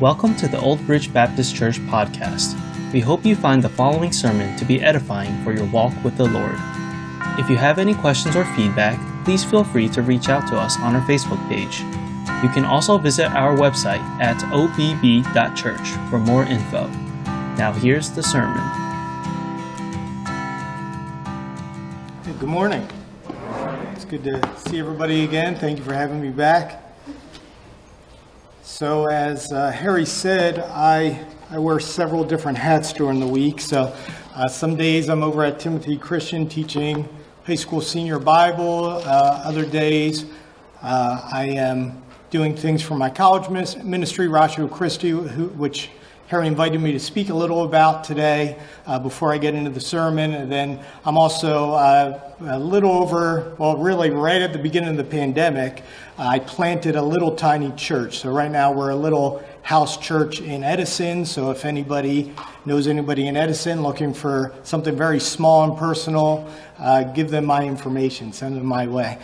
Welcome to the Old Bridge Baptist Church podcast. We hope you find the following sermon to be edifying for your walk with the Lord. If you have any questions or feedback, please feel free to reach out to us on our Facebook page. You can also visit our website at obb.church for more info. Now, here's the sermon. Good morning. It's good to see everybody again. Thank you for having me back. So, as uh, Harry said, I, I wear several different hats during the week. So, uh, some days I'm over at Timothy Christian teaching high school senior Bible. Uh, other days uh, I am doing things for my college ministry, Ratio Christi, who, which Harry invited me to speak a little about today uh, before I get into the sermon. And then I'm also uh, a little over, well, really right at the beginning of the pandemic, uh, I planted a little tiny church. So right now we're a little house church in Edison. So if anybody knows anybody in Edison looking for something very small and personal, uh, give them my information, send them my way.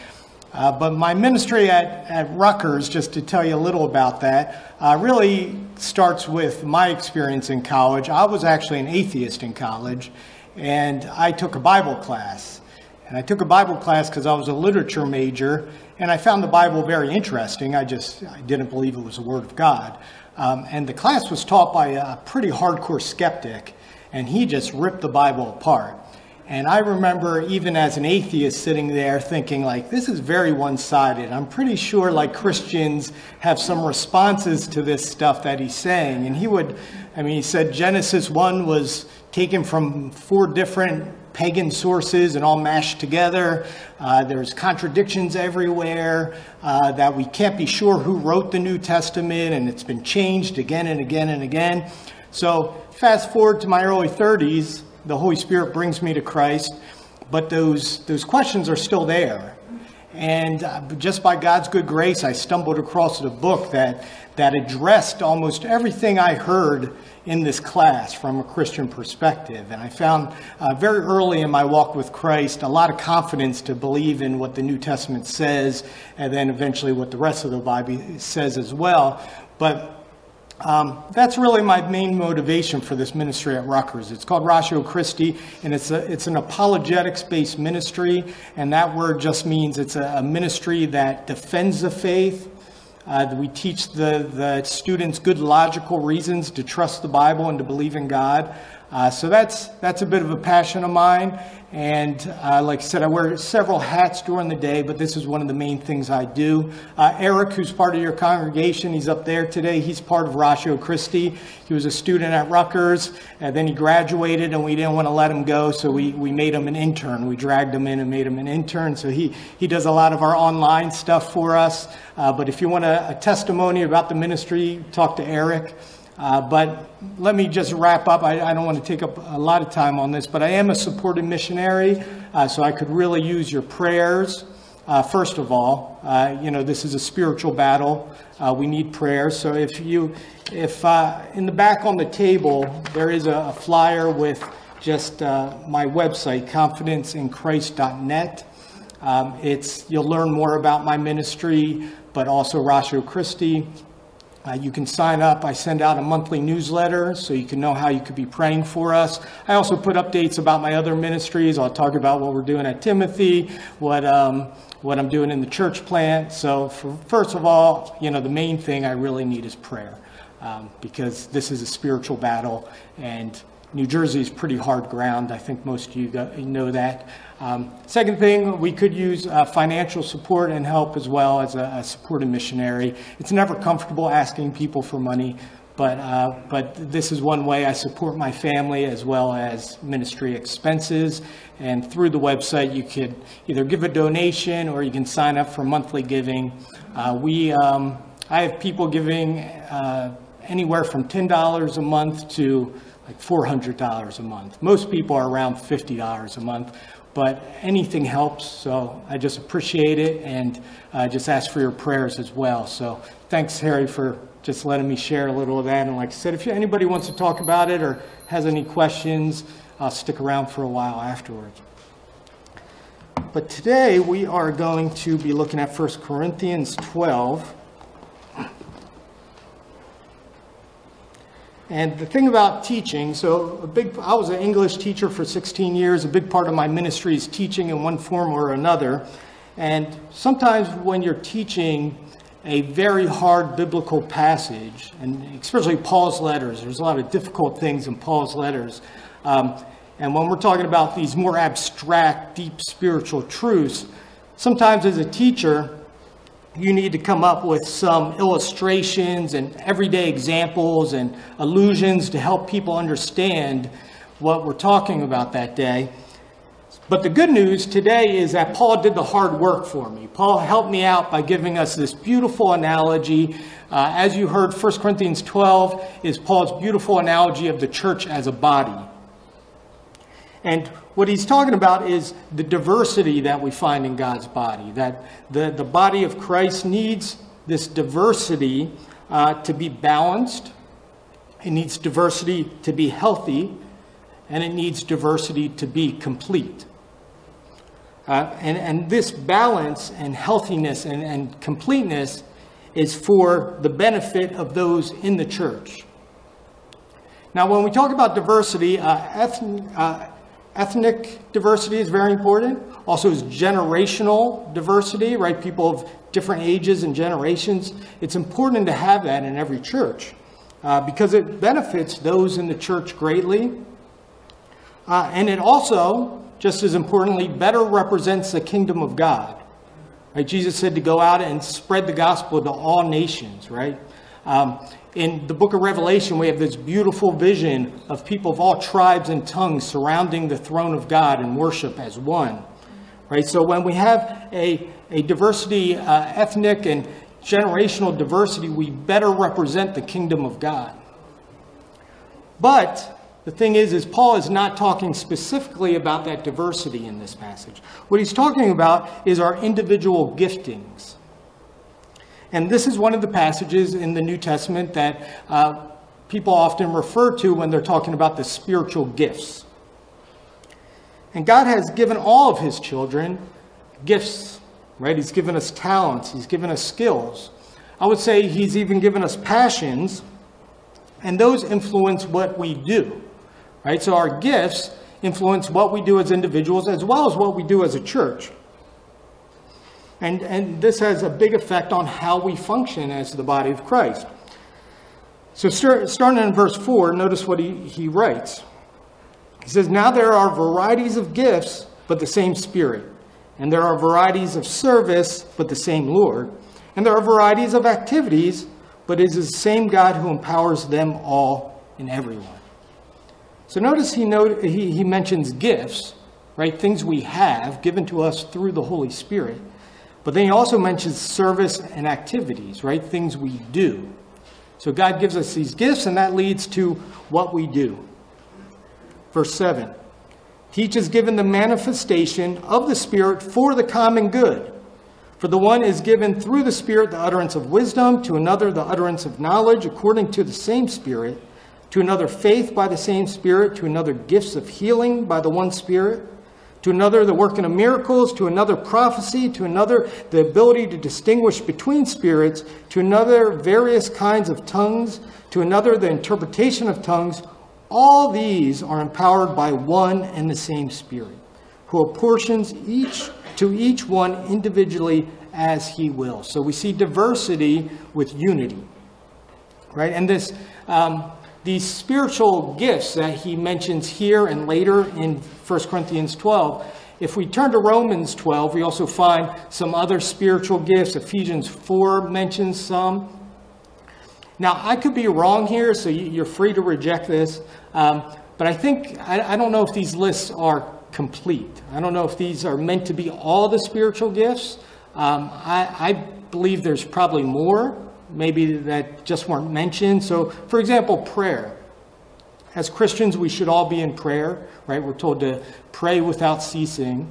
Uh, but my ministry at, at Rutgers, just to tell you a little about that, uh, really starts with my experience in college. I was actually an atheist in college, and I took a Bible class. And I took a Bible class because I was a literature major, and I found the Bible very interesting. I just I didn't believe it was the Word of God. Um, and the class was taught by a pretty hardcore skeptic, and he just ripped the Bible apart. And I remember even as an atheist sitting there thinking like this is very one-sided. I'm pretty sure like Christians have some responses to this stuff that he's saying. And he would I mean he said Genesis 1 was taken from four different pagan sources and all mashed together. Uh, there's contradictions everywhere. Uh, that we can't be sure who wrote the New Testament, and it's been changed again and again and again. So, fast forward to my early 30s, the Holy Spirit brings me to Christ, but those, those questions are still there. And uh, just by God's good grace, I stumbled across a book that, that addressed almost everything I heard in this class from a Christian perspective. And I found uh, very early in my walk with Christ a lot of confidence to believe in what the New Testament says, and then eventually what the rest of the Bible says as well. But um, that's really my main motivation for this ministry at Rutgers. It's called Ratio Christi, and it's, a, it's an apologetics based ministry, and that word just means it's a, a ministry that defends the faith. Uh, we teach the, the students good logical reasons to trust the Bible and to believe in God. Uh, so that's, that's a bit of a passion of mine. And uh, like I said, I wear several hats during the day, but this is one of the main things I do. Uh, Eric, who's part of your congregation, he's up there today. He's part of Ratio Christi. He was a student at Rutgers, and then he graduated, and we didn't want to let him go, so we, we made him an intern. We dragged him in and made him an intern. So he, he does a lot of our online stuff for us. Uh, but if you want a, a testimony about the ministry, talk to Eric. Uh, but let me just wrap up. I, I, don't want to take up a lot of time on this, but I am a supported missionary, uh, so I could really use your prayers. Uh, first of all, uh, you know this is a spiritual battle. Uh, we need prayers. So if you, if in the back on the table there is a, a flyer with just my website, confidenceinchrist.net. Um, it's you'll learn more about my ministry, but also Ratio Christi. Uh, you can sign up. I send out a monthly newsletter so you can know how you could be praying for us. I also put updates about my other ministries. I'll talk about what we're doing at Timothy, what, um, what I'm doing in the church plant. So, for, first of all, you know, the main thing I really need is prayer um, because this is a spiritual battle and New Jersey is pretty hard ground. I think most of you know that. Um, second thing, we could use uh, financial support and help as well as a, a, supported missionary. It's never comfortable asking people for money, but, uh, but this is one way I support my family as well as ministry expenses. And through the website, you could either give a donation or you can sign up for monthly giving. Uh, we, um, I have people giving uh, anywhere from $10 a month to like $400 a month. Most people are around $50 a month, but anything helps. So I just appreciate it and uh, just ask for your prayers as well. So thanks, Harry, for just letting me share a little of that. And like I said, if anybody wants to talk about it or has any questions, I'll stick around for a while afterwards. But today we are going to be looking at 1 Corinthians 12. And the thing about teaching, so a big, I was an English teacher for 16 years. A big part of my ministry is teaching in one form or another. And sometimes when you're teaching a very hard biblical passage, and especially Paul's letters, there's a lot of difficult things in Paul's letters. Um, and when we're talking about these more abstract, deep spiritual truths, sometimes as a teacher, you need to come up with some illustrations and everyday examples and allusions to help people understand what we're talking about that day. But the good news today is that Paul did the hard work for me. Paul helped me out by giving us this beautiful analogy. Uh, as you heard, 1 Corinthians 12 is Paul's beautiful analogy of the church as a body. And what he's talking about is the diversity that we find in God's body, that the, the body of Christ needs this diversity uh, to be balanced, it needs diversity to be healthy, and it needs diversity to be complete. Uh, and, and this balance and healthiness and, and completeness is for the benefit of those in the church. Now, when we talk about diversity, uh, uh, ethnic diversity is very important. Also, is generational diversity, right? People of different ages and generations. It's important to have that in every church uh, because it benefits those in the church greatly. Uh, and it also just as importantly, better represents the kingdom of God. Right? Jesus said to go out and spread the gospel to all nations, right? Um, in the book of Revelation, we have this beautiful vision of people of all tribes and tongues surrounding the throne of God and worship as one. Right? So when we have a, a diversity, uh, ethnic and generational diversity, we better represent the kingdom of God. But the thing is, is Paul is not talking specifically about that diversity in this passage. What he's talking about is our individual giftings. And this is one of the passages in the New Testament that uh, people often refer to when they're talking about the spiritual gifts. And God has given all of his children gifts, right? He's given us talents, he's given us skills. I would say he's even given us passions, and those influence what we do. Right? So our gifts influence what we do as individuals as well as what we do as a church. And, and this has a big effect on how we function as the body of Christ. So, start, starting in verse 4, notice what he, he writes. He says, Now there are varieties of gifts, but the same Spirit. And there are varieties of service, but the same Lord. And there are varieties of activities, but it is the same God who empowers them all in everyone. So notice he, he, he mentions gifts, right? Things we have given to us through the Holy Spirit. But then he also mentions service and activities, right? Things we do. So God gives us these gifts, and that leads to what we do. Verse 7 Each is given the manifestation of the Spirit for the common good. For the one is given through the Spirit the utterance of wisdom, to another the utterance of knowledge according to the same Spirit to another faith by the same Spirit, to another gifts of healing by the one Spirit, to another the working of miracles, to another prophecy, to another the ability to distinguish between spirits, to another various kinds of tongues, to another the interpretation of tongues. All these are empowered by one and the same Spirit, who apportions each to each one individually as he will. So we see diversity with unity, right? And this. Um, these spiritual gifts that he mentions here and later in 1 Corinthians 12. If we turn to Romans 12, we also find some other spiritual gifts. Ephesians 4 mentions some. Now, I could be wrong here, so you're free to reject this. Um, but I think, I, I don't know if these lists are complete. I don't know if these are meant to be all the spiritual gifts. Um, I, I believe there's probably more maybe that just weren't mentioned. So, for example, prayer. As Christians, we should all be in prayer, right? We're told to pray without ceasing.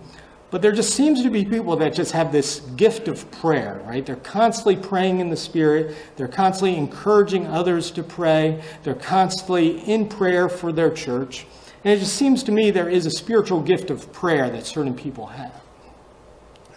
But there just seems to be people that just have this gift of prayer, right? They're constantly praying in the Spirit. They're constantly encouraging others to pray. They're constantly in prayer for their church. And it just seems to me there is a spiritual gift of prayer that certain people have.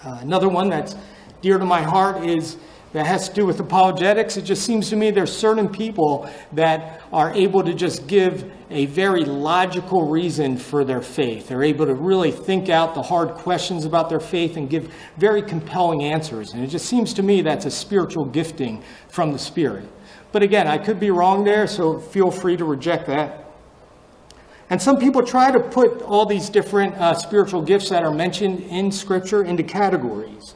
Uh, another one that's dear to my heart is that has to do with apologetics. It just seems to me there's certain people that are able to just give a very logical reason for their faith. They're able to really think out the hard questions about their faith and give very compelling answers. And it just seems to me that's a spiritual gifting from the Spirit. But again, I could be wrong there, so feel free to reject that. And some people try to put all these different uh, spiritual gifts that are mentioned in Scripture into categories.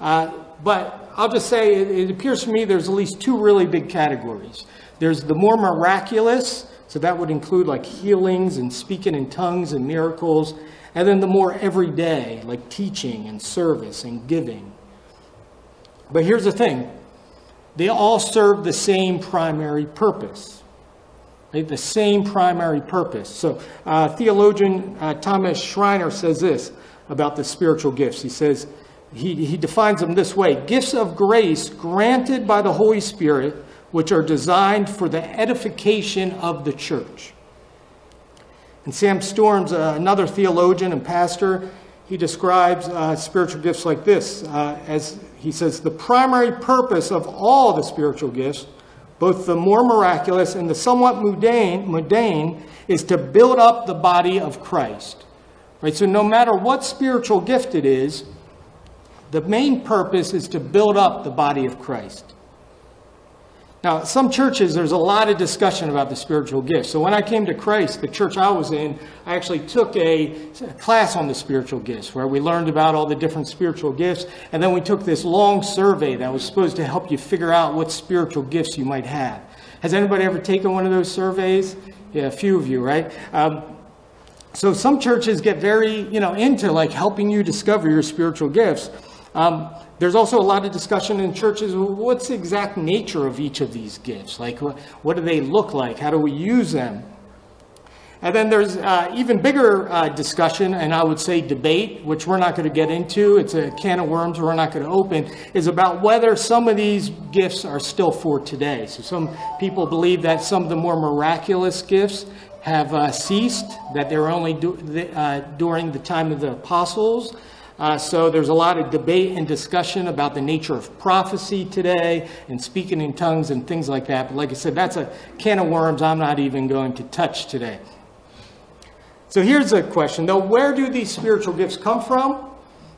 Uh, but I'll just say it, it appears to me there's at least two really big categories. There's the more miraculous, so that would include like healings and speaking in tongues and miracles, and then the more everyday, like teaching and service and giving. But here's the thing they all serve the same primary purpose. The same primary purpose. So, uh, theologian uh, Thomas Schreiner says this about the spiritual gifts. He says, he, he defines them this way gifts of grace granted by the Holy Spirit, which are designed for the edification of the church. And Sam Storms, uh, another theologian and pastor, he describes uh, spiritual gifts like this uh, as he says, the primary purpose of all the spiritual gifts both the more miraculous and the somewhat mundane, mundane is to build up the body of Christ. Right? So no matter what spiritual gift it is, the main purpose is to build up the body of Christ. Now, some churches, there's a lot of discussion about the spiritual gifts. So when I came to Christ, the church I was in, I actually took a class on the spiritual gifts where we learned about all the different spiritual gifts. And then we took this long survey that was supposed to help you figure out what spiritual gifts you might have. Has anybody ever taken one of those surveys? Yeah, a few of you, right? Um, so some churches get very, you know, into like helping you discover your spiritual gifts. Um, there's also a lot of discussion in churches what's the exact nature of each of these gifts? Like, what do they look like? How do we use them? And then there's uh, even bigger uh, discussion, and I would say debate, which we're not going to get into. It's a can of worms we're not going to open, is about whether some of these gifts are still for today. So some people believe that some of the more miraculous gifts have uh, ceased, that they were only do, uh, during the time of the apostles. Uh, so there's a lot of debate and discussion about the nature of prophecy today and speaking in tongues and things like that. But like I said, that's a can of worms I'm not even going to touch today. So here's a question though where do these spiritual gifts come from?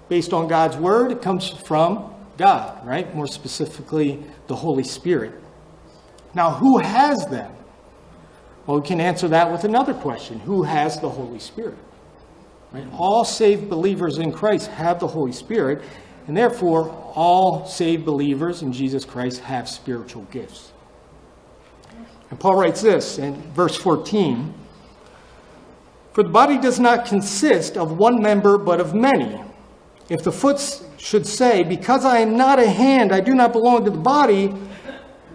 Based on God's word, it comes from God, right? More specifically, the Holy Spirit. Now, who has them? Well, we can answer that with another question Who has the Holy Spirit? Right? All saved believers in Christ have the Holy Spirit, and therefore, all saved believers in Jesus Christ have spiritual gifts. And Paul writes this in verse 14 For the body does not consist of one member, but of many. If the foot should say, Because I am not a hand, I do not belong to the body,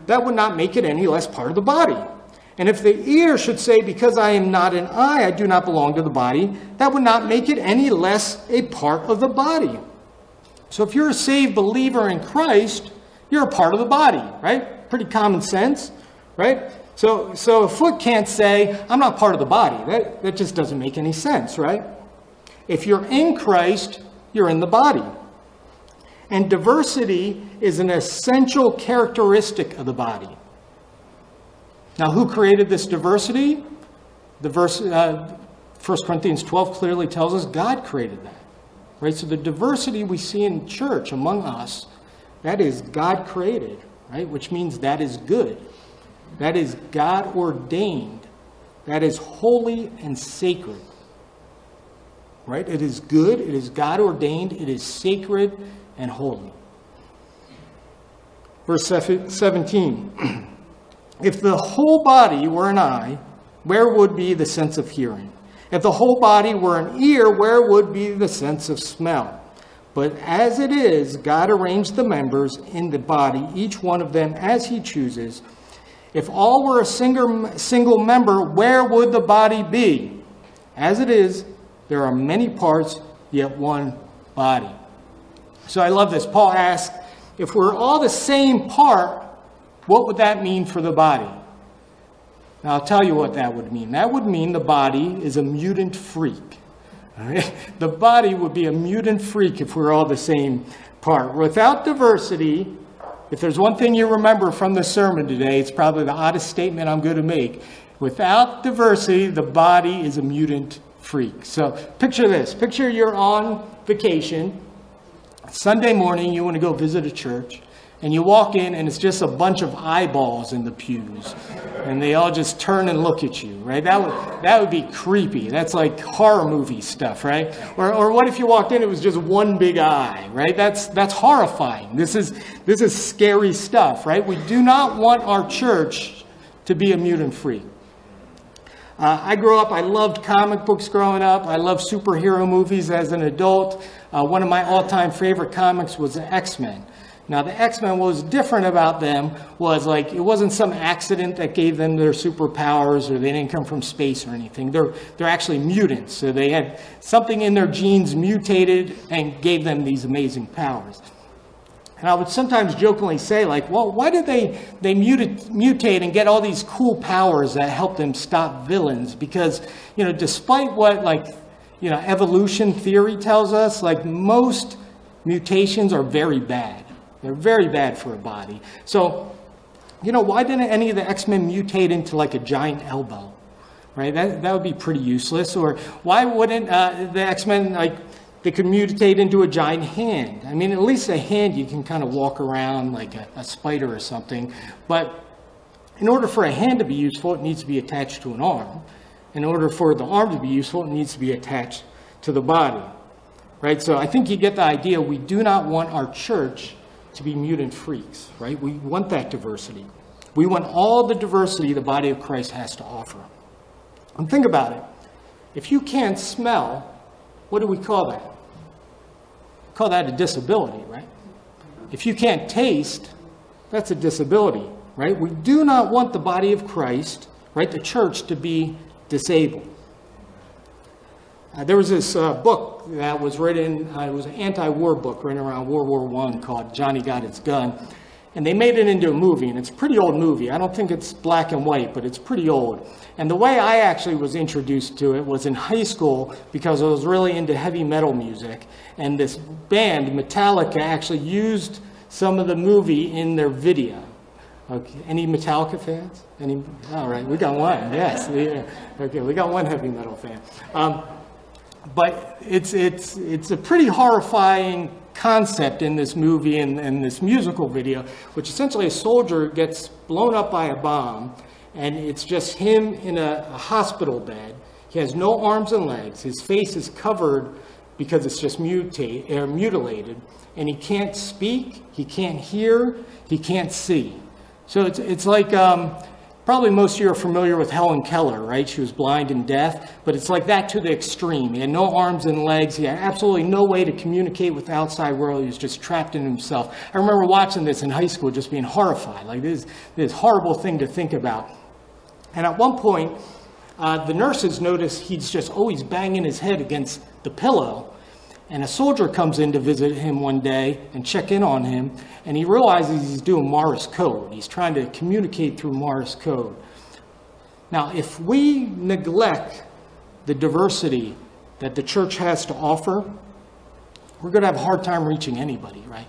that would not make it any less part of the body. And if the ear should say, Because I am not an eye, I do not belong to the body, that would not make it any less a part of the body. So if you're a saved believer in Christ, you're a part of the body, right? Pretty common sense, right? So, so a foot can't say, I'm not part of the body. That, that just doesn't make any sense, right? If you're in Christ, you're in the body. And diversity is an essential characteristic of the body. Now, who created this diversity? The verse, uh, 1 Corinthians 12 clearly tells us God created that. Right? So the diversity we see in church among us, that is God created, right? Which means that is good. That is God ordained. That is holy and sacred. Right? It is good, it is God ordained, it is sacred and holy. Verse 17 If the whole body were an eye, where would be the sense of hearing? If the whole body were an ear, where would be the sense of smell? But as it is, God arranged the members in the body, each one of them as he chooses. If all were a single, single member, where would the body be? As it is, there are many parts, yet one body. So I love this. Paul asks, if we're all the same part, what would that mean for the body? Now, I'll tell you what that would mean. That would mean the body is a mutant freak. The body would be a mutant freak if we're all the same part. Without diversity, if there's one thing you remember from the sermon today, it's probably the oddest statement I'm going to make. Without diversity, the body is a mutant freak. So picture this picture you're on vacation. Sunday morning, you want to go visit a church, and you walk in, and it's just a bunch of eyeballs in the pews and they all just turn and look at you, right? That would, that would be creepy. That's like horror movie stuff, right? Or, or what if you walked in, it was just one big eye, right? That's, that's horrifying. This is, this is scary stuff, right? We do not want our church to be a mutant free. Uh, I grew up, I loved comic books growing up. I loved superhero movies as an adult. Uh, one of my all time favorite comics was X Men. Now, the X Men, what was different about them was like it wasn't some accident that gave them their superpowers or they didn't come from space or anything. They're, they're actually mutants. So they had something in their genes mutated and gave them these amazing powers. And I would sometimes jokingly say, like, well, why did they, they mutate, mutate and get all these cool powers that help them stop villains? Because, you know, despite what, like, you know, evolution theory tells us, like, most mutations are very bad. They're very bad for a body. So, you know, why didn't any of the X Men mutate into like a giant elbow? Right? That, that would be pretty useless. Or why wouldn't uh, the X Men, like, they could mutate into a giant hand? I mean, at least a hand you can kind of walk around like a, a spider or something. But in order for a hand to be useful, it needs to be attached to an arm. In order for the arm to be useful, it needs to be attached to the body. Right? So I think you get the idea. We do not want our church to be mutant freaks, right? We want that diversity. We want all the diversity the body of Christ has to offer. And think about it. If you can't smell, what do we call that? We call that a disability, right? If you can't taste, that's a disability, right? We do not want the body of Christ, right, the church, to be disabled. Uh, there was this uh, book that was written, uh, it was an anti war book written around World War I called Johnny Got His Gun. And they made it into a movie, and it's a pretty old movie. I don't think it's black and white, but it's pretty old. And the way I actually was introduced to it was in high school because I was really into heavy metal music. And this band, Metallica, actually used some of the movie in their video. Okay. Any Metallica fans? Any? All right, we got one. Yes. Okay, we got one heavy metal fan. Um, but it's, it's, it's a pretty horrifying concept in this movie and, and this musical video, which essentially a soldier gets blown up by a bomb, and it's just him in a, a hospital bed. He has no arms and legs. His face is covered because it's just mutate, or mutilated, and he can't speak, he can't hear, he can't see. So it's, it's like um, Probably most of you are familiar with Helen Keller, right? She was blind and deaf, but it's like that to the extreme. He had no arms and legs. He had absolutely no way to communicate with the outside world. He was just trapped in himself. I remember watching this in high school, just being horrified. Like, this, this horrible thing to think about. And at one point, uh, the nurses noticed he's just always banging his head against the pillow. And a soldier comes in to visit him one day and check in on him, and he realizes he's doing Morse code. He's trying to communicate through Morse code. Now, if we neglect the diversity that the church has to offer, we're going to have a hard time reaching anybody, right?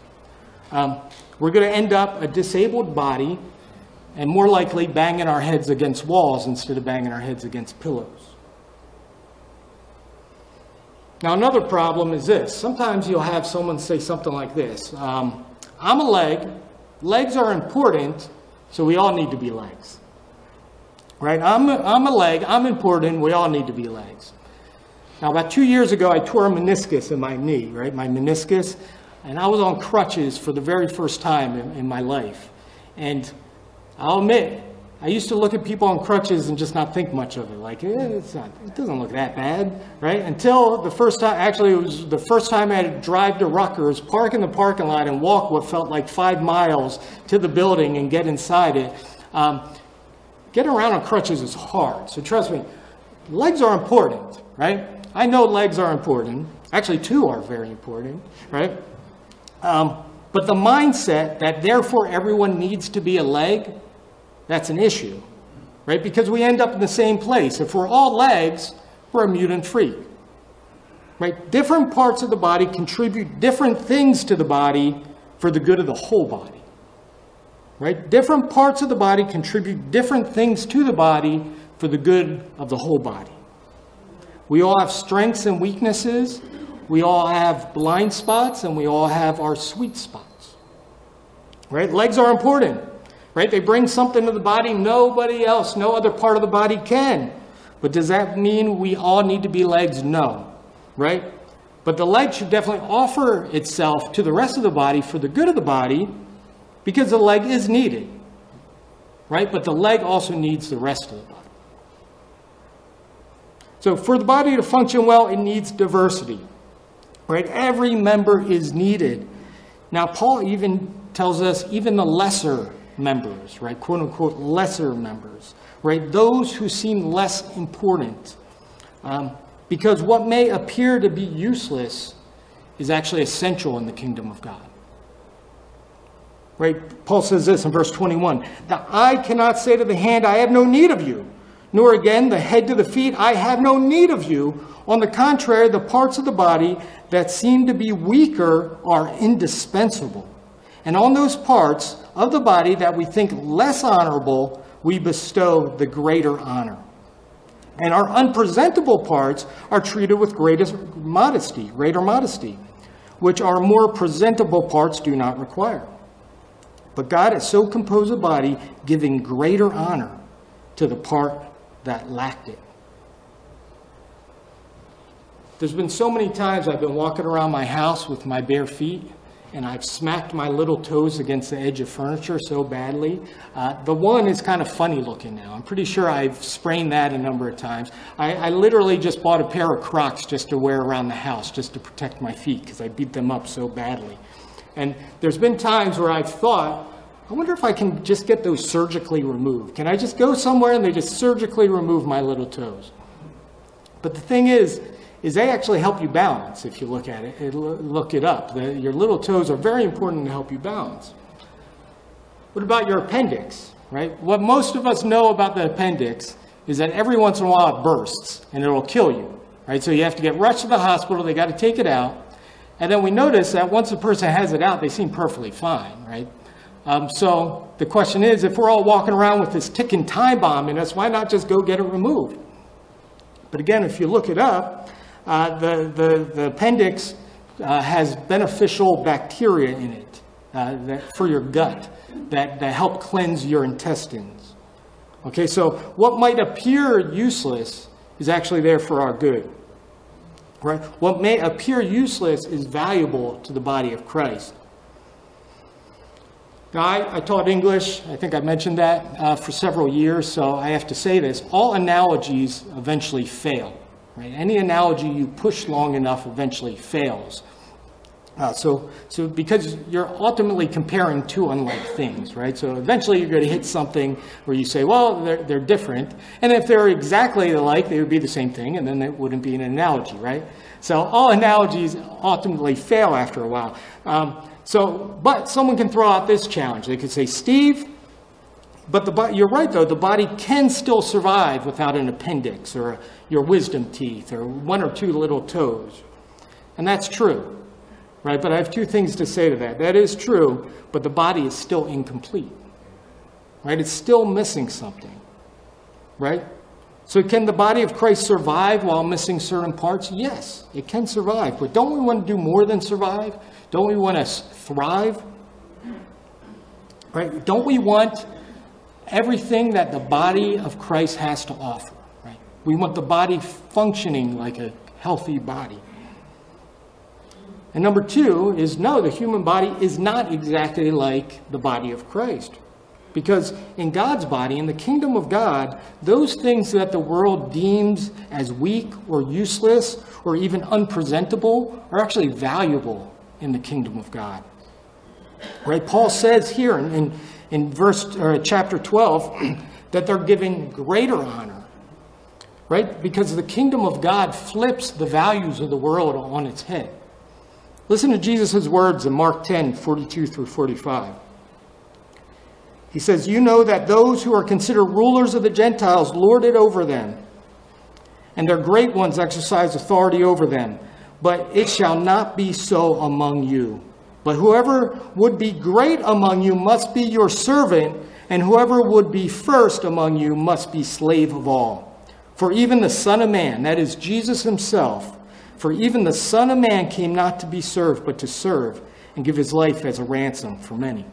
Um, we're going to end up a disabled body and more likely banging our heads against walls instead of banging our heads against pillows. Now, another problem is this. Sometimes you'll have someone say something like this um, I'm a leg. Legs are important, so we all need to be legs. Right? I'm a, I'm a leg. I'm important. We all need to be legs. Now, about two years ago, I tore a meniscus in my knee, right? My meniscus. And I was on crutches for the very first time in, in my life. And I'll admit, I used to look at people on crutches and just not think much of it. Like, eh, not, it doesn't look that bad, right? Until the first time, actually, it was the first time I had to drive to Rutgers, park in the parking lot, and walk what felt like five miles to the building and get inside it. Um, getting around on crutches is hard. So trust me, legs are important, right? I know legs are important. Actually, two are very important, right? Um, but the mindset that therefore everyone needs to be a leg that's an issue, right? Because we end up in the same place. If we're all legs, we're a mutant freak, right? Different parts of the body contribute different things to the body for the good of the whole body. right? Different parts of the body contribute different things to the body for the good of the whole body. We all have strengths and weaknesses. We all have blind spots and we all have our sweet spots. Right? Legs are important. Right? They bring something to the body nobody else, no other part of the body can. But does that mean we all need to be legs? No. Right? But the leg should definitely offer itself to the rest of the body for the good of the body because the leg is needed. Right? But the leg also needs the rest of the body. So for the body to function well, it needs diversity. Right? Every member is needed. Now, Paul even tells us even the lesser members, right? Quote unquote, lesser members, right? Those who seem less important. Um, because what may appear to be useless is actually essential in the kingdom of God. Right? Paul says this in verse 21 The eye cannot say to the hand, I have no need of you, nor again the head to the feet, I have no need of you. On the contrary, the parts of the body that seem to be weaker are indispensable. And on those parts of the body that we think less honorable, we bestow the greater honor. And our unpresentable parts are treated with greatest modesty, greater modesty, which our more presentable parts do not require. But God has so composed a body, giving greater honor to the part that lacked it. There's been so many times I've been walking around my house with my bare feet and I've smacked my little toes against the edge of furniture so badly. Uh, the one is kind of funny looking now. I'm pretty sure I've sprained that a number of times. I, I literally just bought a pair of Crocs just to wear around the house, just to protect my feet, because I beat them up so badly. And there's been times where I've thought, I wonder if I can just get those surgically removed. Can I just go somewhere and they just surgically remove my little toes? But the thing is, is they actually help you balance if you look at it, look it up. The, your little toes are very important to help you balance. What about your appendix, right? What most of us know about the appendix is that every once in a while it bursts and it'll kill you, right? So you have to get rushed to the hospital, they got to take it out. And then we notice that once a person has it out, they seem perfectly fine, right? Um, so the question is, if we're all walking around with this ticking time bomb in us, why not just go get it removed? But again, if you look it up, uh, the, the, the appendix uh, has beneficial bacteria in it uh, that, for your gut that, that help cleanse your intestines. Okay, so what might appear useless is actually there for our good. Right? What may appear useless is valuable to the body of Christ. Now, I, I taught English, I think I mentioned that, uh, for several years, so I have to say this. All analogies eventually fail. Right? Any analogy you push long enough eventually fails. Uh, so, so because you're ultimately comparing two unlike things, right? So eventually you're going to hit something where you say, well, they're, they're different. And if they're exactly alike, they would be the same thing, and then it wouldn't be an analogy, right? So all analogies ultimately fail after a while. Um, so, but someone can throw out this challenge. They could say, Steve, but the, you're right, though, the body can still survive without an appendix or your wisdom teeth or one or two little toes. And that's true, right? But I have two things to say to that. That is true, but the body is still incomplete, right? It's still missing something, right? So, can the body of Christ survive while missing certain parts? Yes, it can survive. But don't we want to do more than survive? Don't we want to thrive? Right? Don't we want everything that the body of Christ has to offer. Right? We want the body functioning like a healthy body. And number two is no, the human body is not exactly like the body of Christ. Because in God's body, in the kingdom of God, those things that the world deems as weak or useless or even unpresentable are actually valuable in the kingdom of God. Right? Paul says here in, in in verse or chapter 12 that they're giving greater honor. Right? Because the kingdom of God flips the values of the world on its head. Listen to Jesus' words in Mark 10, 42 through 45. He says, You know that those who are considered rulers of the Gentiles lord it over them, and their great ones exercise authority over them. But it shall not be so among you. But whoever would be great among you must be your servant, and whoever would be first among you must be slave of all. For even the Son of Man, that is Jesus himself, for even the Son of Man came not to be served, but to serve and give his life as a ransom for many.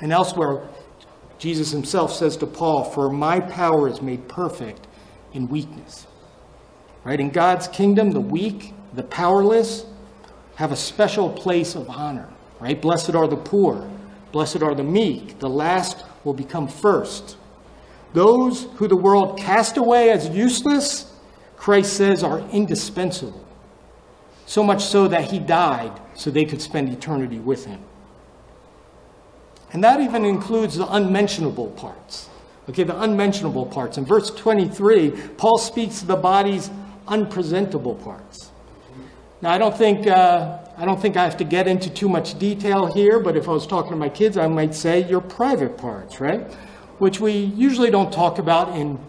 And elsewhere, Jesus himself says to Paul, For my power is made perfect in weakness. Right? In God's kingdom, the weak, the powerless, have a special place of honor, right? Blessed are the poor, blessed are the meek, the last will become first. Those who the world cast away as useless, Christ says are indispensable. So much so that he died so they could spend eternity with him. And that even includes the unmentionable parts. Okay, the unmentionable parts. In verse 23, Paul speaks of the body's unpresentable parts. Now, I don't think uh, I don't think I have to get into too much detail here, but if I was talking to my kids, I might say your private parts, right? Which we usually don't talk about in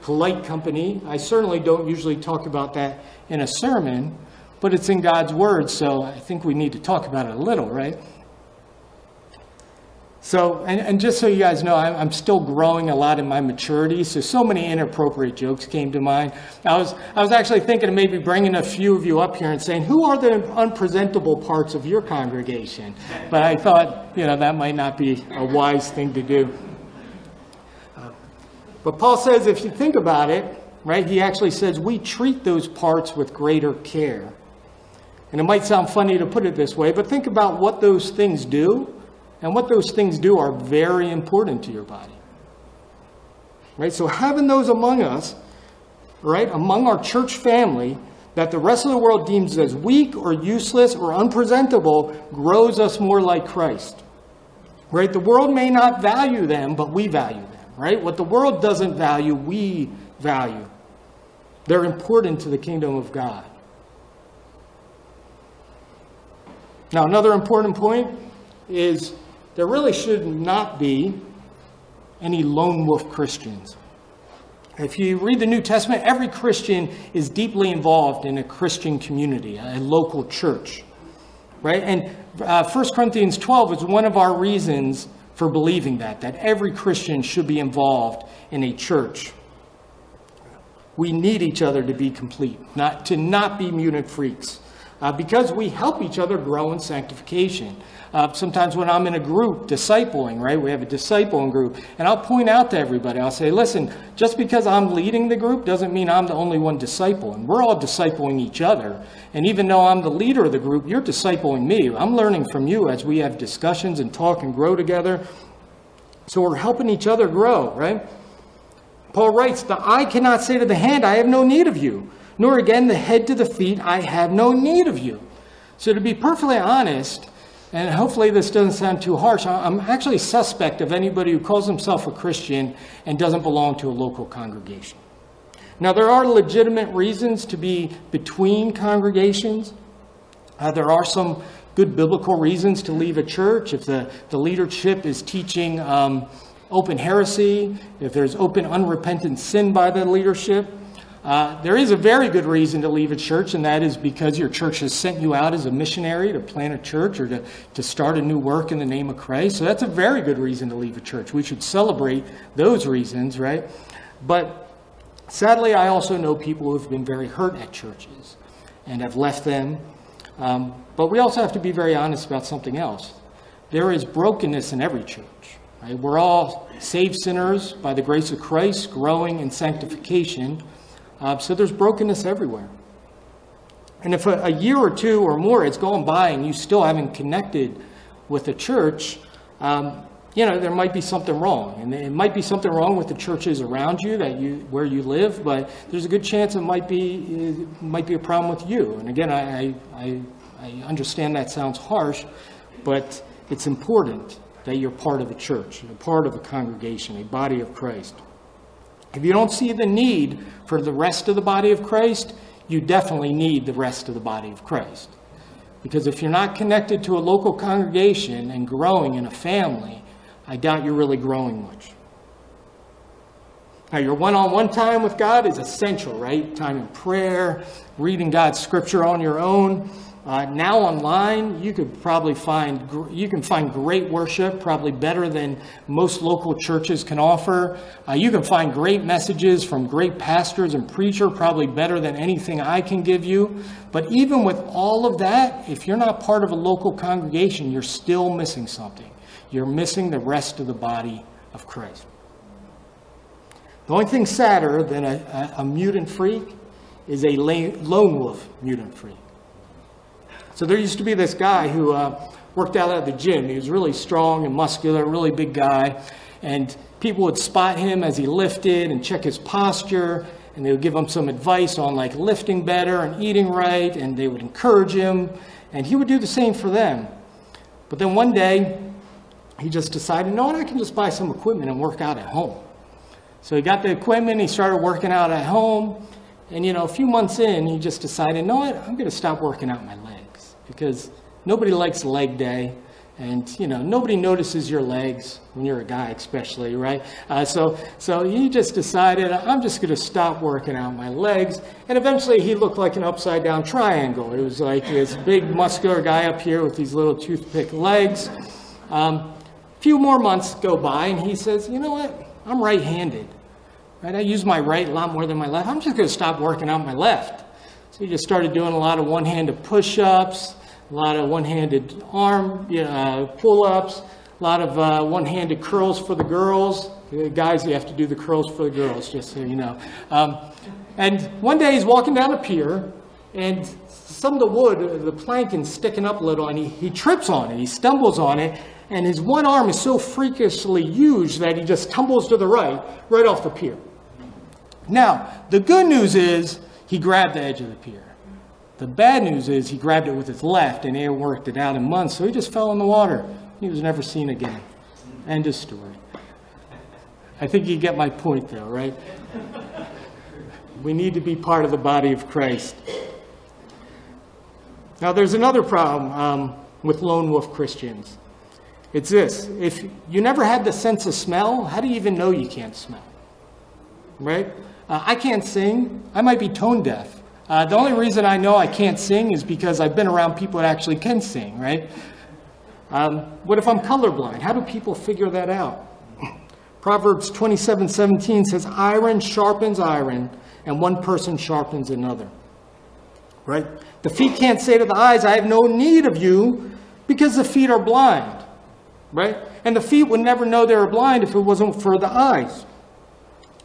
polite company. I certainly don't usually talk about that in a sermon, but it's in God's Word, so I think we need to talk about it a little, right? So, and, and just so you guys know, I'm, I'm still growing a lot in my maturity. So, so many inappropriate jokes came to mind. I was, I was actually thinking of maybe bringing a few of you up here and saying, who are the unpresentable parts of your congregation? But I thought, you know, that might not be a wise thing to do. But Paul says, if you think about it, right, he actually says we treat those parts with greater care. And it might sound funny to put it this way, but think about what those things do and what those things do are very important to your body. Right? So having those among us, right, among our church family, that the rest of the world deems as weak or useless or unpresentable grows us more like Christ. Right? The world may not value them, but we value them. Right? What the world doesn't value, we value. They're important to the kingdom of God. Now, another important point is there really should not be any lone wolf Christians. If you read the New Testament, every Christian is deeply involved in a Christian community, a local church. Right? And uh, 1 Corinthians 12 is one of our reasons for believing that, that every Christian should be involved in a church. We need each other to be complete, not to not be mutant freaks, uh, because we help each other grow in sanctification. Uh, sometimes when I'm in a group discipling, right, we have a discipling group, and I'll point out to everybody, I'll say, listen, just because I'm leading the group doesn't mean I'm the only one discipling. We're all discipling each other. And even though I'm the leader of the group, you're discipling me. I'm learning from you as we have discussions and talk and grow together. So we're helping each other grow, right? Paul writes, The eye cannot say to the hand, I have no need of you, nor again the head to the feet, I have no need of you. So to be perfectly honest, and hopefully this doesn't sound too harsh, I'm actually suspect of anybody who calls himself a Christian and doesn't belong to a local congregation. Now, there are legitimate reasons to be between congregations. Uh, there are some good biblical reasons to leave a church if the, the leadership is teaching um, open heresy, if there's open unrepentant sin by the leadership. Uh, there is a very good reason to leave a church, and that is because your church has sent you out as a missionary to plant a church or to, to start a new work in the name of Christ. So that's a very good reason to leave a church. We should celebrate those reasons, right? But sadly, I also know people who have been very hurt at churches and have left them. Um, but we also have to be very honest about something else. There is brokenness in every church. Right? We're all saved sinners by the grace of Christ, growing in sanctification. Uh, so there's brokenness everywhere. And if a, a, year or two or more has gone by and you still haven't connected with the church, um, you know, there might be something wrong. And it might be something wrong with the churches around you that you where you live, but there's a good chance it might be it might be a problem with you. And again, I, I, I understand that sounds harsh, but it's important that you're part of the church, you're part of a congregation, a body of Christ. If you don't see the need for the rest of the body of Christ, you definitely need the rest of the body of Christ. Because if you're not connected to a local congregation and growing in a family, I doubt you're really growing much. Now, your one on one time with God is essential, right? Time in prayer, reading God's scripture on your own. Uh, now online, you could probably find you can find great worship, probably better than most local churches can offer. Uh, you can find great messages from great pastors and preacher, probably better than anything I can give you. But even with all of that, if you're not part of a local congregation, you're still missing something. You're missing the rest of the body of Christ. The only thing sadder than a, a, a mutant freak is a lone wolf mutant freak. So there used to be this guy who uh, worked out at the gym. He was really strong and muscular, really big guy. And people would spot him as he lifted and check his posture. And they would give him some advice on like lifting better and eating right. And they would encourage him. And he would do the same for them. But then one day, he just decided, no, I can just buy some equipment and work out at home. So he got the equipment, he started working out at home, and you know, a few months in, he just decided, no, I'm going to stop working out my legs because nobody likes leg day. And you know nobody notices your legs when you're a guy, especially, right? Uh, so, so he just decided I'm just going to stop working out my legs, and eventually he looked like an upside down triangle. It was like this big muscular guy up here with these little toothpick legs. Um, a few more months go by, and he says, "You know what? I'm right-handed. Right? I use my right a lot more than my left. I'm just going to stop working out my left." So he just started doing a lot of one-handed push-ups a lot of one-handed arm uh, pull-ups, a lot of uh, one-handed curls for the girls. The guys, you have to do the curls for the girls, just so you know. Um, and one day he's walking down a pier, and some of the wood, the planking sticking up a little, and he, he trips on it. He stumbles on it, and his one arm is so freakishly huge that he just tumbles to the right, right off the pier. Now, the good news is he grabbed the edge of the pier. The bad news is he grabbed it with his left and air worked it out in months, so he just fell in the water. He was never seen again. End of story. I think you get my point, though, right? We need to be part of the body of Christ. Now, there's another problem um, with lone wolf Christians. It's this if you never had the sense of smell, how do you even know you can't smell? Right? Uh, I can't sing. I might be tone deaf. Uh, the only reason I know I can't sing is because I've been around people that actually can sing, right? Um, what if I'm colorblind? How do people figure that out? Proverbs 27 17 says, Iron sharpens iron, and one person sharpens another. Right? The feet can't say to the eyes, I have no need of you, because the feet are blind. Right? And the feet would never know they were blind if it wasn't for the eyes.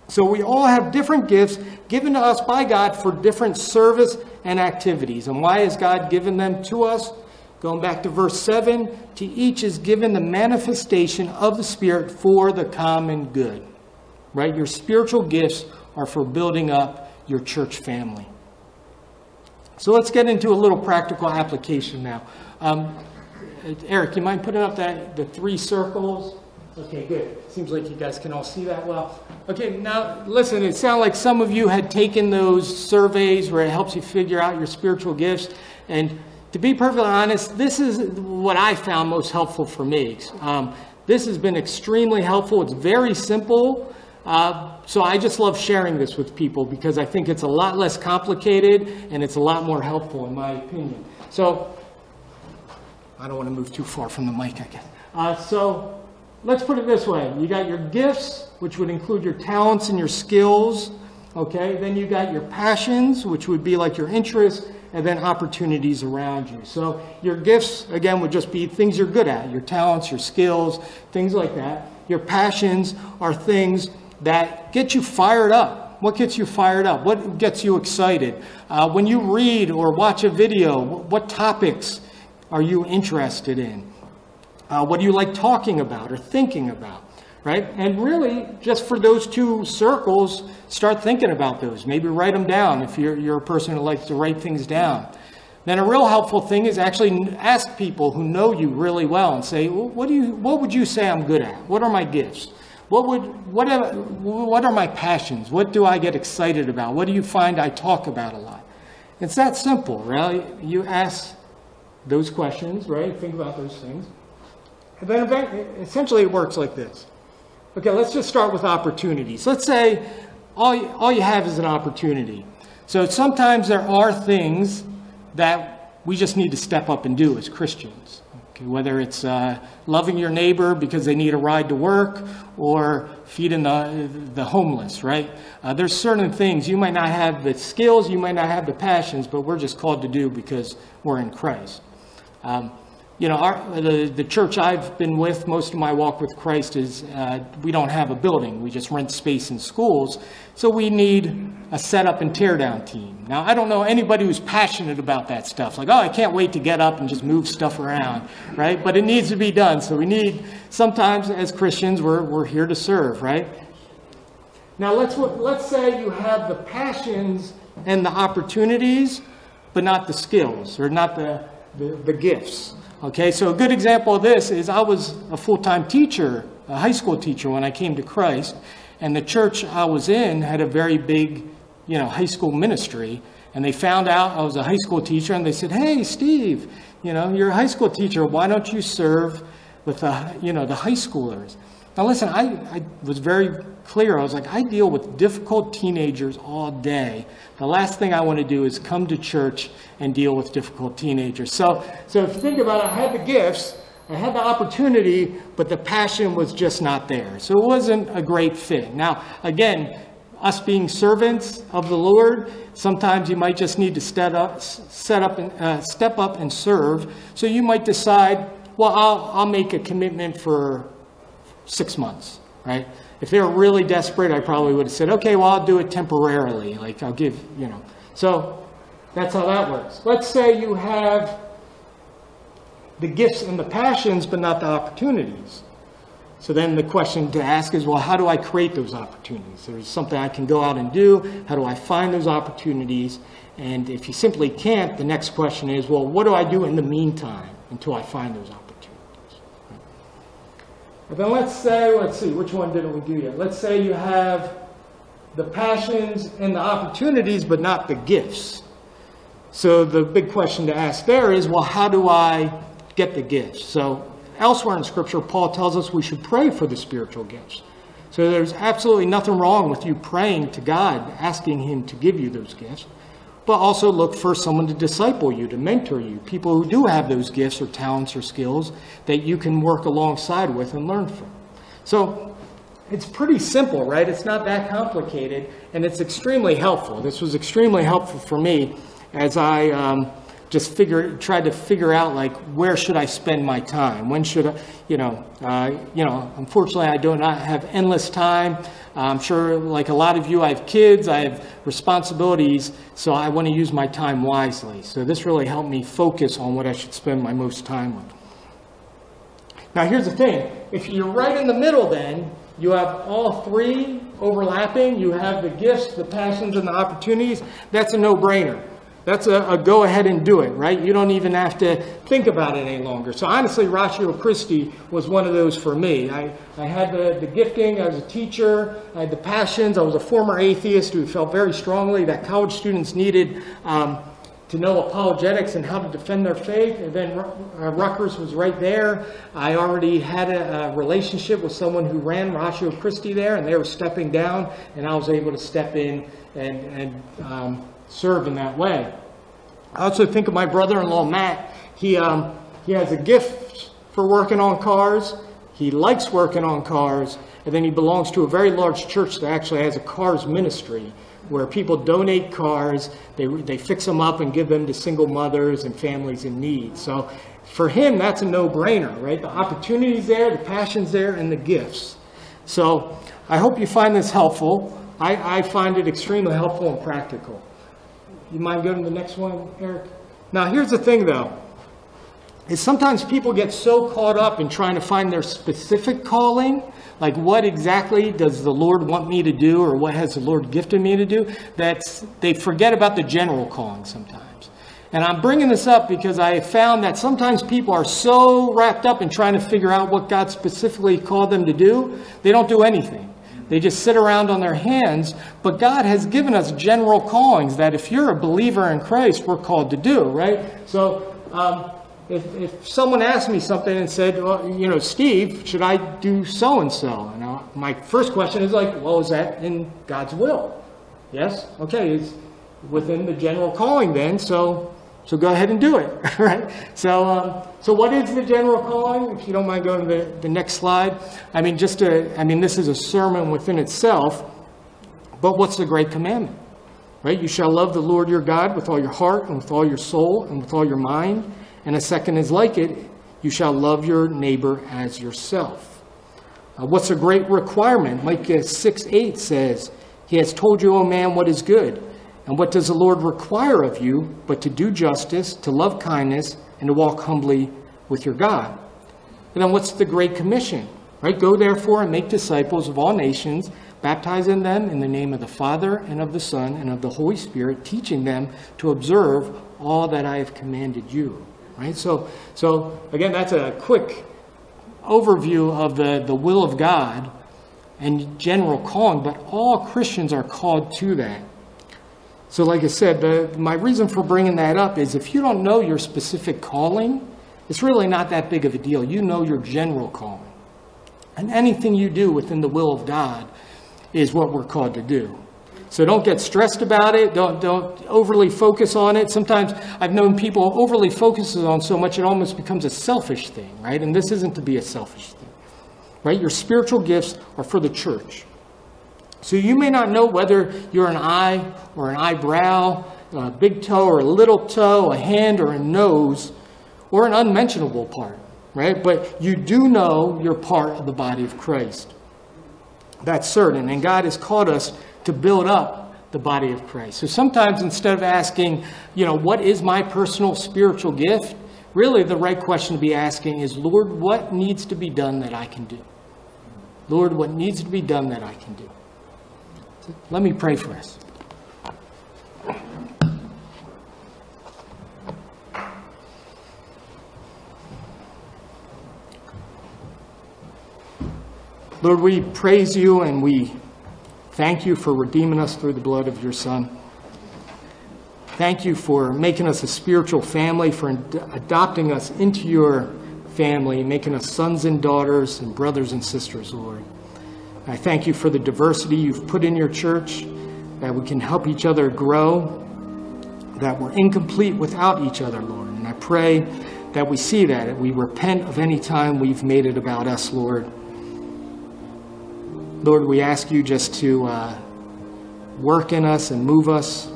So we all have different gifts given to us by God for different service and activities. And why has God given them to us? Going back to verse 7 to each is given the manifestation of the Spirit for the common good. Right? Your spiritual gifts are for building up your church family. So let's get into a little practical application now. Um, Eric, you mind putting up that the three circles? Okay, good. Seems like you guys can all see that well. Okay, now listen, it sounded like some of you had taken those surveys where it helps you figure out your spiritual gifts. And to be perfectly honest, this is what I found most helpful for me. Um, this has been extremely helpful. It's very simple. Uh, so I just love sharing this with people because I think it's a lot less complicated and it's a lot more helpful, in my opinion. So I don't want to move too far from the mic, I guess. Uh, so let's put it this way you got your gifts, which would include your talents and your skills. Okay, then you got your passions, which would be like your interests, and then opportunities around you. So your gifts, again, would just be things you're good at your talents, your skills, things like that. Your passions are things that get you fired up. What gets you fired up? What gets you excited? Uh, when you read or watch a video, what topics are you interested in? Uh, what do you like talking about or thinking about? Right? And really, just for those two circles, start thinking about those. Maybe write them down if you're, you're a person who likes to write things down. Then a real helpful thing is actually ask people who know you really well and say, well, what, do you, what would you say I'm good at? What are my gifts? What, would, what, are, what are my passions? What do I get excited about? What do you find I talk about a lot? It's that simple, right? You ask those questions, right? Think about those things. Then essentially it works like this. Okay, let's just start with opportunities. Let's say all you, all you have is an opportunity. So sometimes there are things that we just need to step up and do as Christians. Okay, whether it's uh, loving your neighbor because they need a ride to work or feeding the, the homeless, right? Uh, there's certain things you might not have the skills, you might not have the passions, but we're just called to do because we're in Christ. Um, you know, our, the, the church I've been with, most of my walk with Christ is uh, we don't have a building. We just rent space in schools. So we need a setup and teardown team. Now, I don't know anybody who's passionate about that stuff. Like, oh, I can't wait to get up and just move stuff around, right? But it needs to be done. So we need, sometimes as Christians, we're, we're here to serve, right? Now, let's, let's say you have the passions and the opportunities, but not the skills or not the, the, the gifts. Okay, so a good example of this is I was a full time teacher, a high school teacher, when I came to Christ, and the church I was in had a very big, you know, high school ministry. And they found out I was a high school teacher, and they said, "Hey, Steve, you know, you're a high school teacher. Why don't you serve with the, you know, the high schoolers?" Now, listen, I, I was very clear. I was like, I deal with difficult teenagers all day. The last thing I want to do is come to church and deal with difficult teenagers. So, so if you think about it, I had the gifts, I had the opportunity, but the passion was just not there. So it wasn't a great fit. Now, again, us being servants of the Lord, sometimes you might just need to step up, set up and, uh, step up and serve. So you might decide, well, I'll, I'll make a commitment for six months, right? If they were really desperate, I probably would have said, okay, well, I'll do it temporarily. Like, I'll give, you know. So that's how that works. Let's say you have the gifts and the passions, but not the opportunities. So then the question to ask is, well, how do I create those opportunities? There's something I can go out and do. How do I find those opportunities? And if you simply can't, the next question is, well, what do I do in the meantime until I find those opportunities? But then let's say, let's see, which one didn't we do yet? Let's say you have the passions and the opportunities, but not the gifts. So the big question to ask there is, well, how do I get the gifts? So elsewhere in Scripture, Paul tells us we should pray for the spiritual gifts. So there's absolutely nothing wrong with you praying to God, asking Him to give you those gifts but also look for someone to disciple you, to mentor you, people who do have those gifts or talents or skills that you can work alongside with and learn from. So it's pretty simple, right? It's not that complicated, and it's extremely helpful. This was extremely helpful for me as I um, just figure tried to figure out like where should I spend my time? When should I, you know, uh, you know? Unfortunately, I do not have endless time. I'm sure, like a lot of you, I have kids, I have responsibilities, so I want to use my time wisely. So this really helped me focus on what I should spend my most time on. Now, here's the thing: if you're right in the middle, then you have all three overlapping. You have the gifts, the passions, and the opportunities. That's a no-brainer that's a, a, go ahead and do it, right? You don't even have to think about it any longer. So honestly, Ratio Christi was one of those for me. I, I had the, the gifting, I was a teacher, I had the passions, I was a former atheist who felt very strongly that college students needed um, to know apologetics and how to defend their faith. And then uh, Rutgers was right there. I already had a, a, relationship with someone who ran Ratio Christi there, and they were stepping down, and I was able to step in and, and um, serve in that way. I also think of my brother-in-law Matt. He um, he has a gift for working on cars. He likes working on cars, and then he belongs to a very large church that actually has a cars ministry where people donate cars, they, they fix them up and give them to single mothers and families in need. So for him, that's a no brainer, right? The opportunity's there, the passion's there, and the gifts. So I hope you find this helpful. I, I find it extremely helpful and practical. You mind going to the next one, Eric? Now, here's the thing, though. Is sometimes people get so caught up in trying to find their specific calling, like what exactly does the Lord want me to do or what has the Lord gifted me to do, that they forget about the general calling sometimes. And I'm bringing this up because I found that sometimes people are so wrapped up in trying to figure out what God specifically called them to do, they don't do anything. They just sit around on their hands. But God has given us general callings that if you're a believer in Christ, we're called to do, right? So um, if, if someone asked me something and said, well, you know, Steve, should I do so and so? And my first question is like, well, is that in God's will? Yes? Okay, it's within the general calling then, so So go ahead and do it, right? So, um, so what is the general calling? If you don't mind going to the, the next slide. I mean, just to, I mean, this is a sermon within itself, but what's the great commandment? Right? You shall love the Lord your God with all your heart and with all your soul and with all your mind. And a second is like it, you shall love your neighbor as yourself. Uh, what's a great requirement? Micah 6 8 says, He has told you, O man, what is good. And what does the Lord require of you but to do justice, to love kindness, and to walk humbly with your God? And then what's the Great Commission? Right? Go therefore and make disciples of all nations, baptizing them in the name of the Father and of the Son and of the Holy Spirit, teaching them to observe all that I have commanded you. Right? So, so again, that's a quick overview of the, the will of God and general calling, but all Christians are called to that. So, like I said, my reason for bringing that up is if you don't know your specific calling, it's really not that big of a deal. You know your general calling. And anything you do within the will of God is what we're called to do. So don't get stressed about it. Don't, don't overly focus on it. Sometimes I've known people overly focus on so much it almost becomes a selfish thing, right? And this isn't to be a selfish thing, right? Your spiritual gifts are for the church. So you may not know whether you're an eye or an eyebrow, a big toe or a little toe, a hand or a nose, or an unmentionable part, right? But you do know you're part of the body of Christ. That's certain. And God has called us to build up the body of Christ. So sometimes instead of asking, you know, what is my personal spiritual gift? Really, the right question to be asking is, Lord, what needs to be done that I can do? Lord, what needs to be done that I can do? Let me pray for us. Lord, we praise you and we thank you for redeeming us through the blood of your Son. Thank you for making us a spiritual family, for adopting us into your family, making us sons and daughters and brothers and sisters, Lord. I thank you for the diversity you've put in your church, that we can help each other grow, that we're incomplete without each other, Lord. And I pray that we see that, that we repent of any time we've made it about us, Lord. Lord, we ask you just to uh, work in us and move us,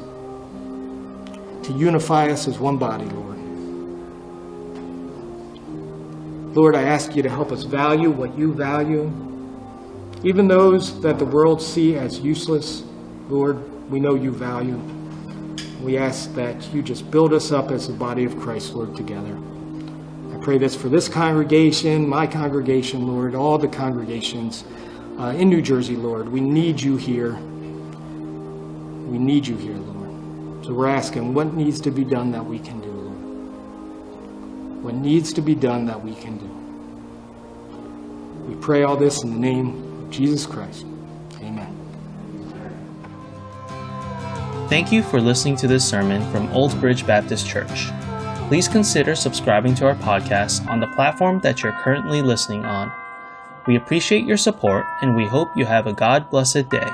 to unify us as one body, Lord. Lord, I ask you to help us value what you value even those that the world see as useless, Lord, we know you value. We ask that you just build us up as the body of Christ, Lord, together. I pray this for this congregation, my congregation, Lord, all the congregations uh, in New Jersey, Lord. We need you here. We need you here, Lord. So we're asking what needs to be done that we can do, Lord. What needs to be done that we can do. We pray all this in the name Jesus Christ. Amen. Thank you for listening to this sermon from Old Bridge Baptist Church. Please consider subscribing to our podcast on the platform that you're currently listening on. We appreciate your support and we hope you have a God blessed day.